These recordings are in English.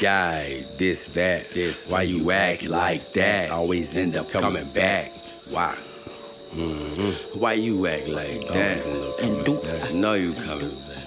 Guy, this, that, this. Why you act like that? Always end up coming back. Why? Mm-hmm. Why you act like that? And do I know you coming back.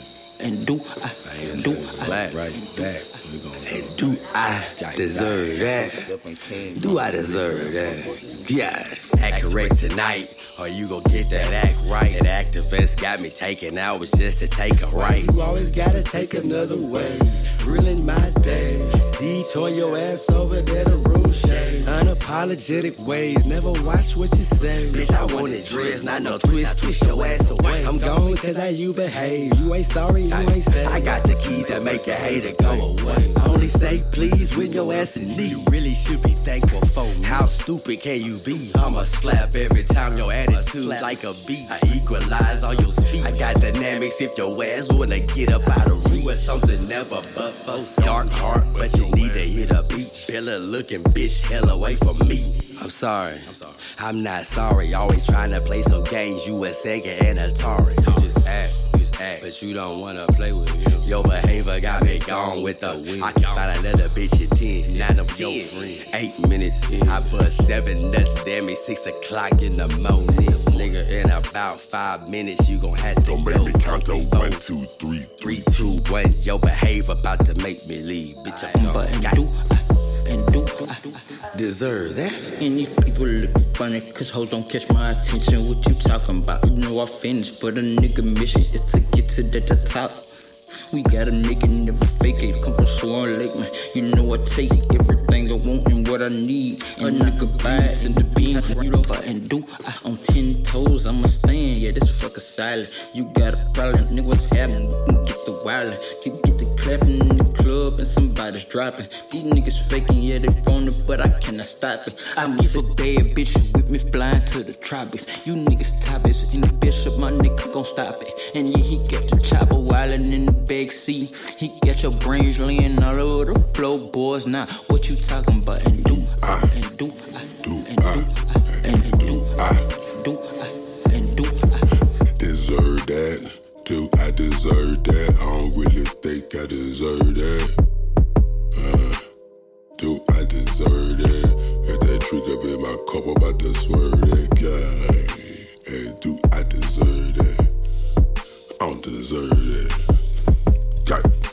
And do I, And do I, right back. And do I deserve that? Do I deserve that? Yeah. act correct tonight, or you gon' get that act right. That activist got me taking hours just to take a right. You always gotta take another way. Ruling my day. Detour your ass over there to room shade. Unapologetic ways, never watch what you say. Bitch, I want wanted dreads, not no twist. Twist your ass away. I'm gone cause how you behave. You ain't sorry, sad. I got the keys that make your hater go away. Only say please when your ass in need. You really should be thankful for me. How stupid can you be? I'ma slap every time your attitude like a beat. I equalize all your speech. I got dynamics if your ass wanna get up out of reach. With something never but for dark heart, but you need to hit a beat. Bella looking bitch hell away from me. I'm sorry. I'm sorry. I'm not sorry. Always trying to play some games. You a Sega and Atari. You just act. You just act. But you don't wanna play with him. Your behavior got me gone with the wind. I can find another bitch in 10. Nine of your friends. Eight minutes in. I bust seven nuts. Damn it, six o'clock in the morning. Nigga, in about five minutes, you gon' have to go. Don't go. make me count to one, two, three, Three, two, one. Your behavior about to make me leave. Bitch, I'm gone. but and do I, and do I. deserve that. And these people look funny, cause hoes don't catch my attention. What you talking about? You know I finished, but a nigga mission is to get to the, the top. We got a nigga never fake it. Come from Swan Lake, man. You know I take everything I want and what I need. A nigga bias in the bean. You know, but and do I on ten toes, I'ma stand. Yeah, this fucker silent. You got a problem, nigga, what's happening? Get the wildin'. Get, get the clapping in the club and somebody's dropping. These niggas faking, yeah, they phony, but I cannot stop it. I give a bad bitch You niggas topics in the bishop, my nigga gon' stop it. And yeah, he got the chopper wildin' in the back seat. He got your brains laying all over the floor, boys. Now, what you talking about? And do I, and do I, couple about to swerve eh, that guy. Eh, hey, dude, I deserve that? I don't deserve that. God.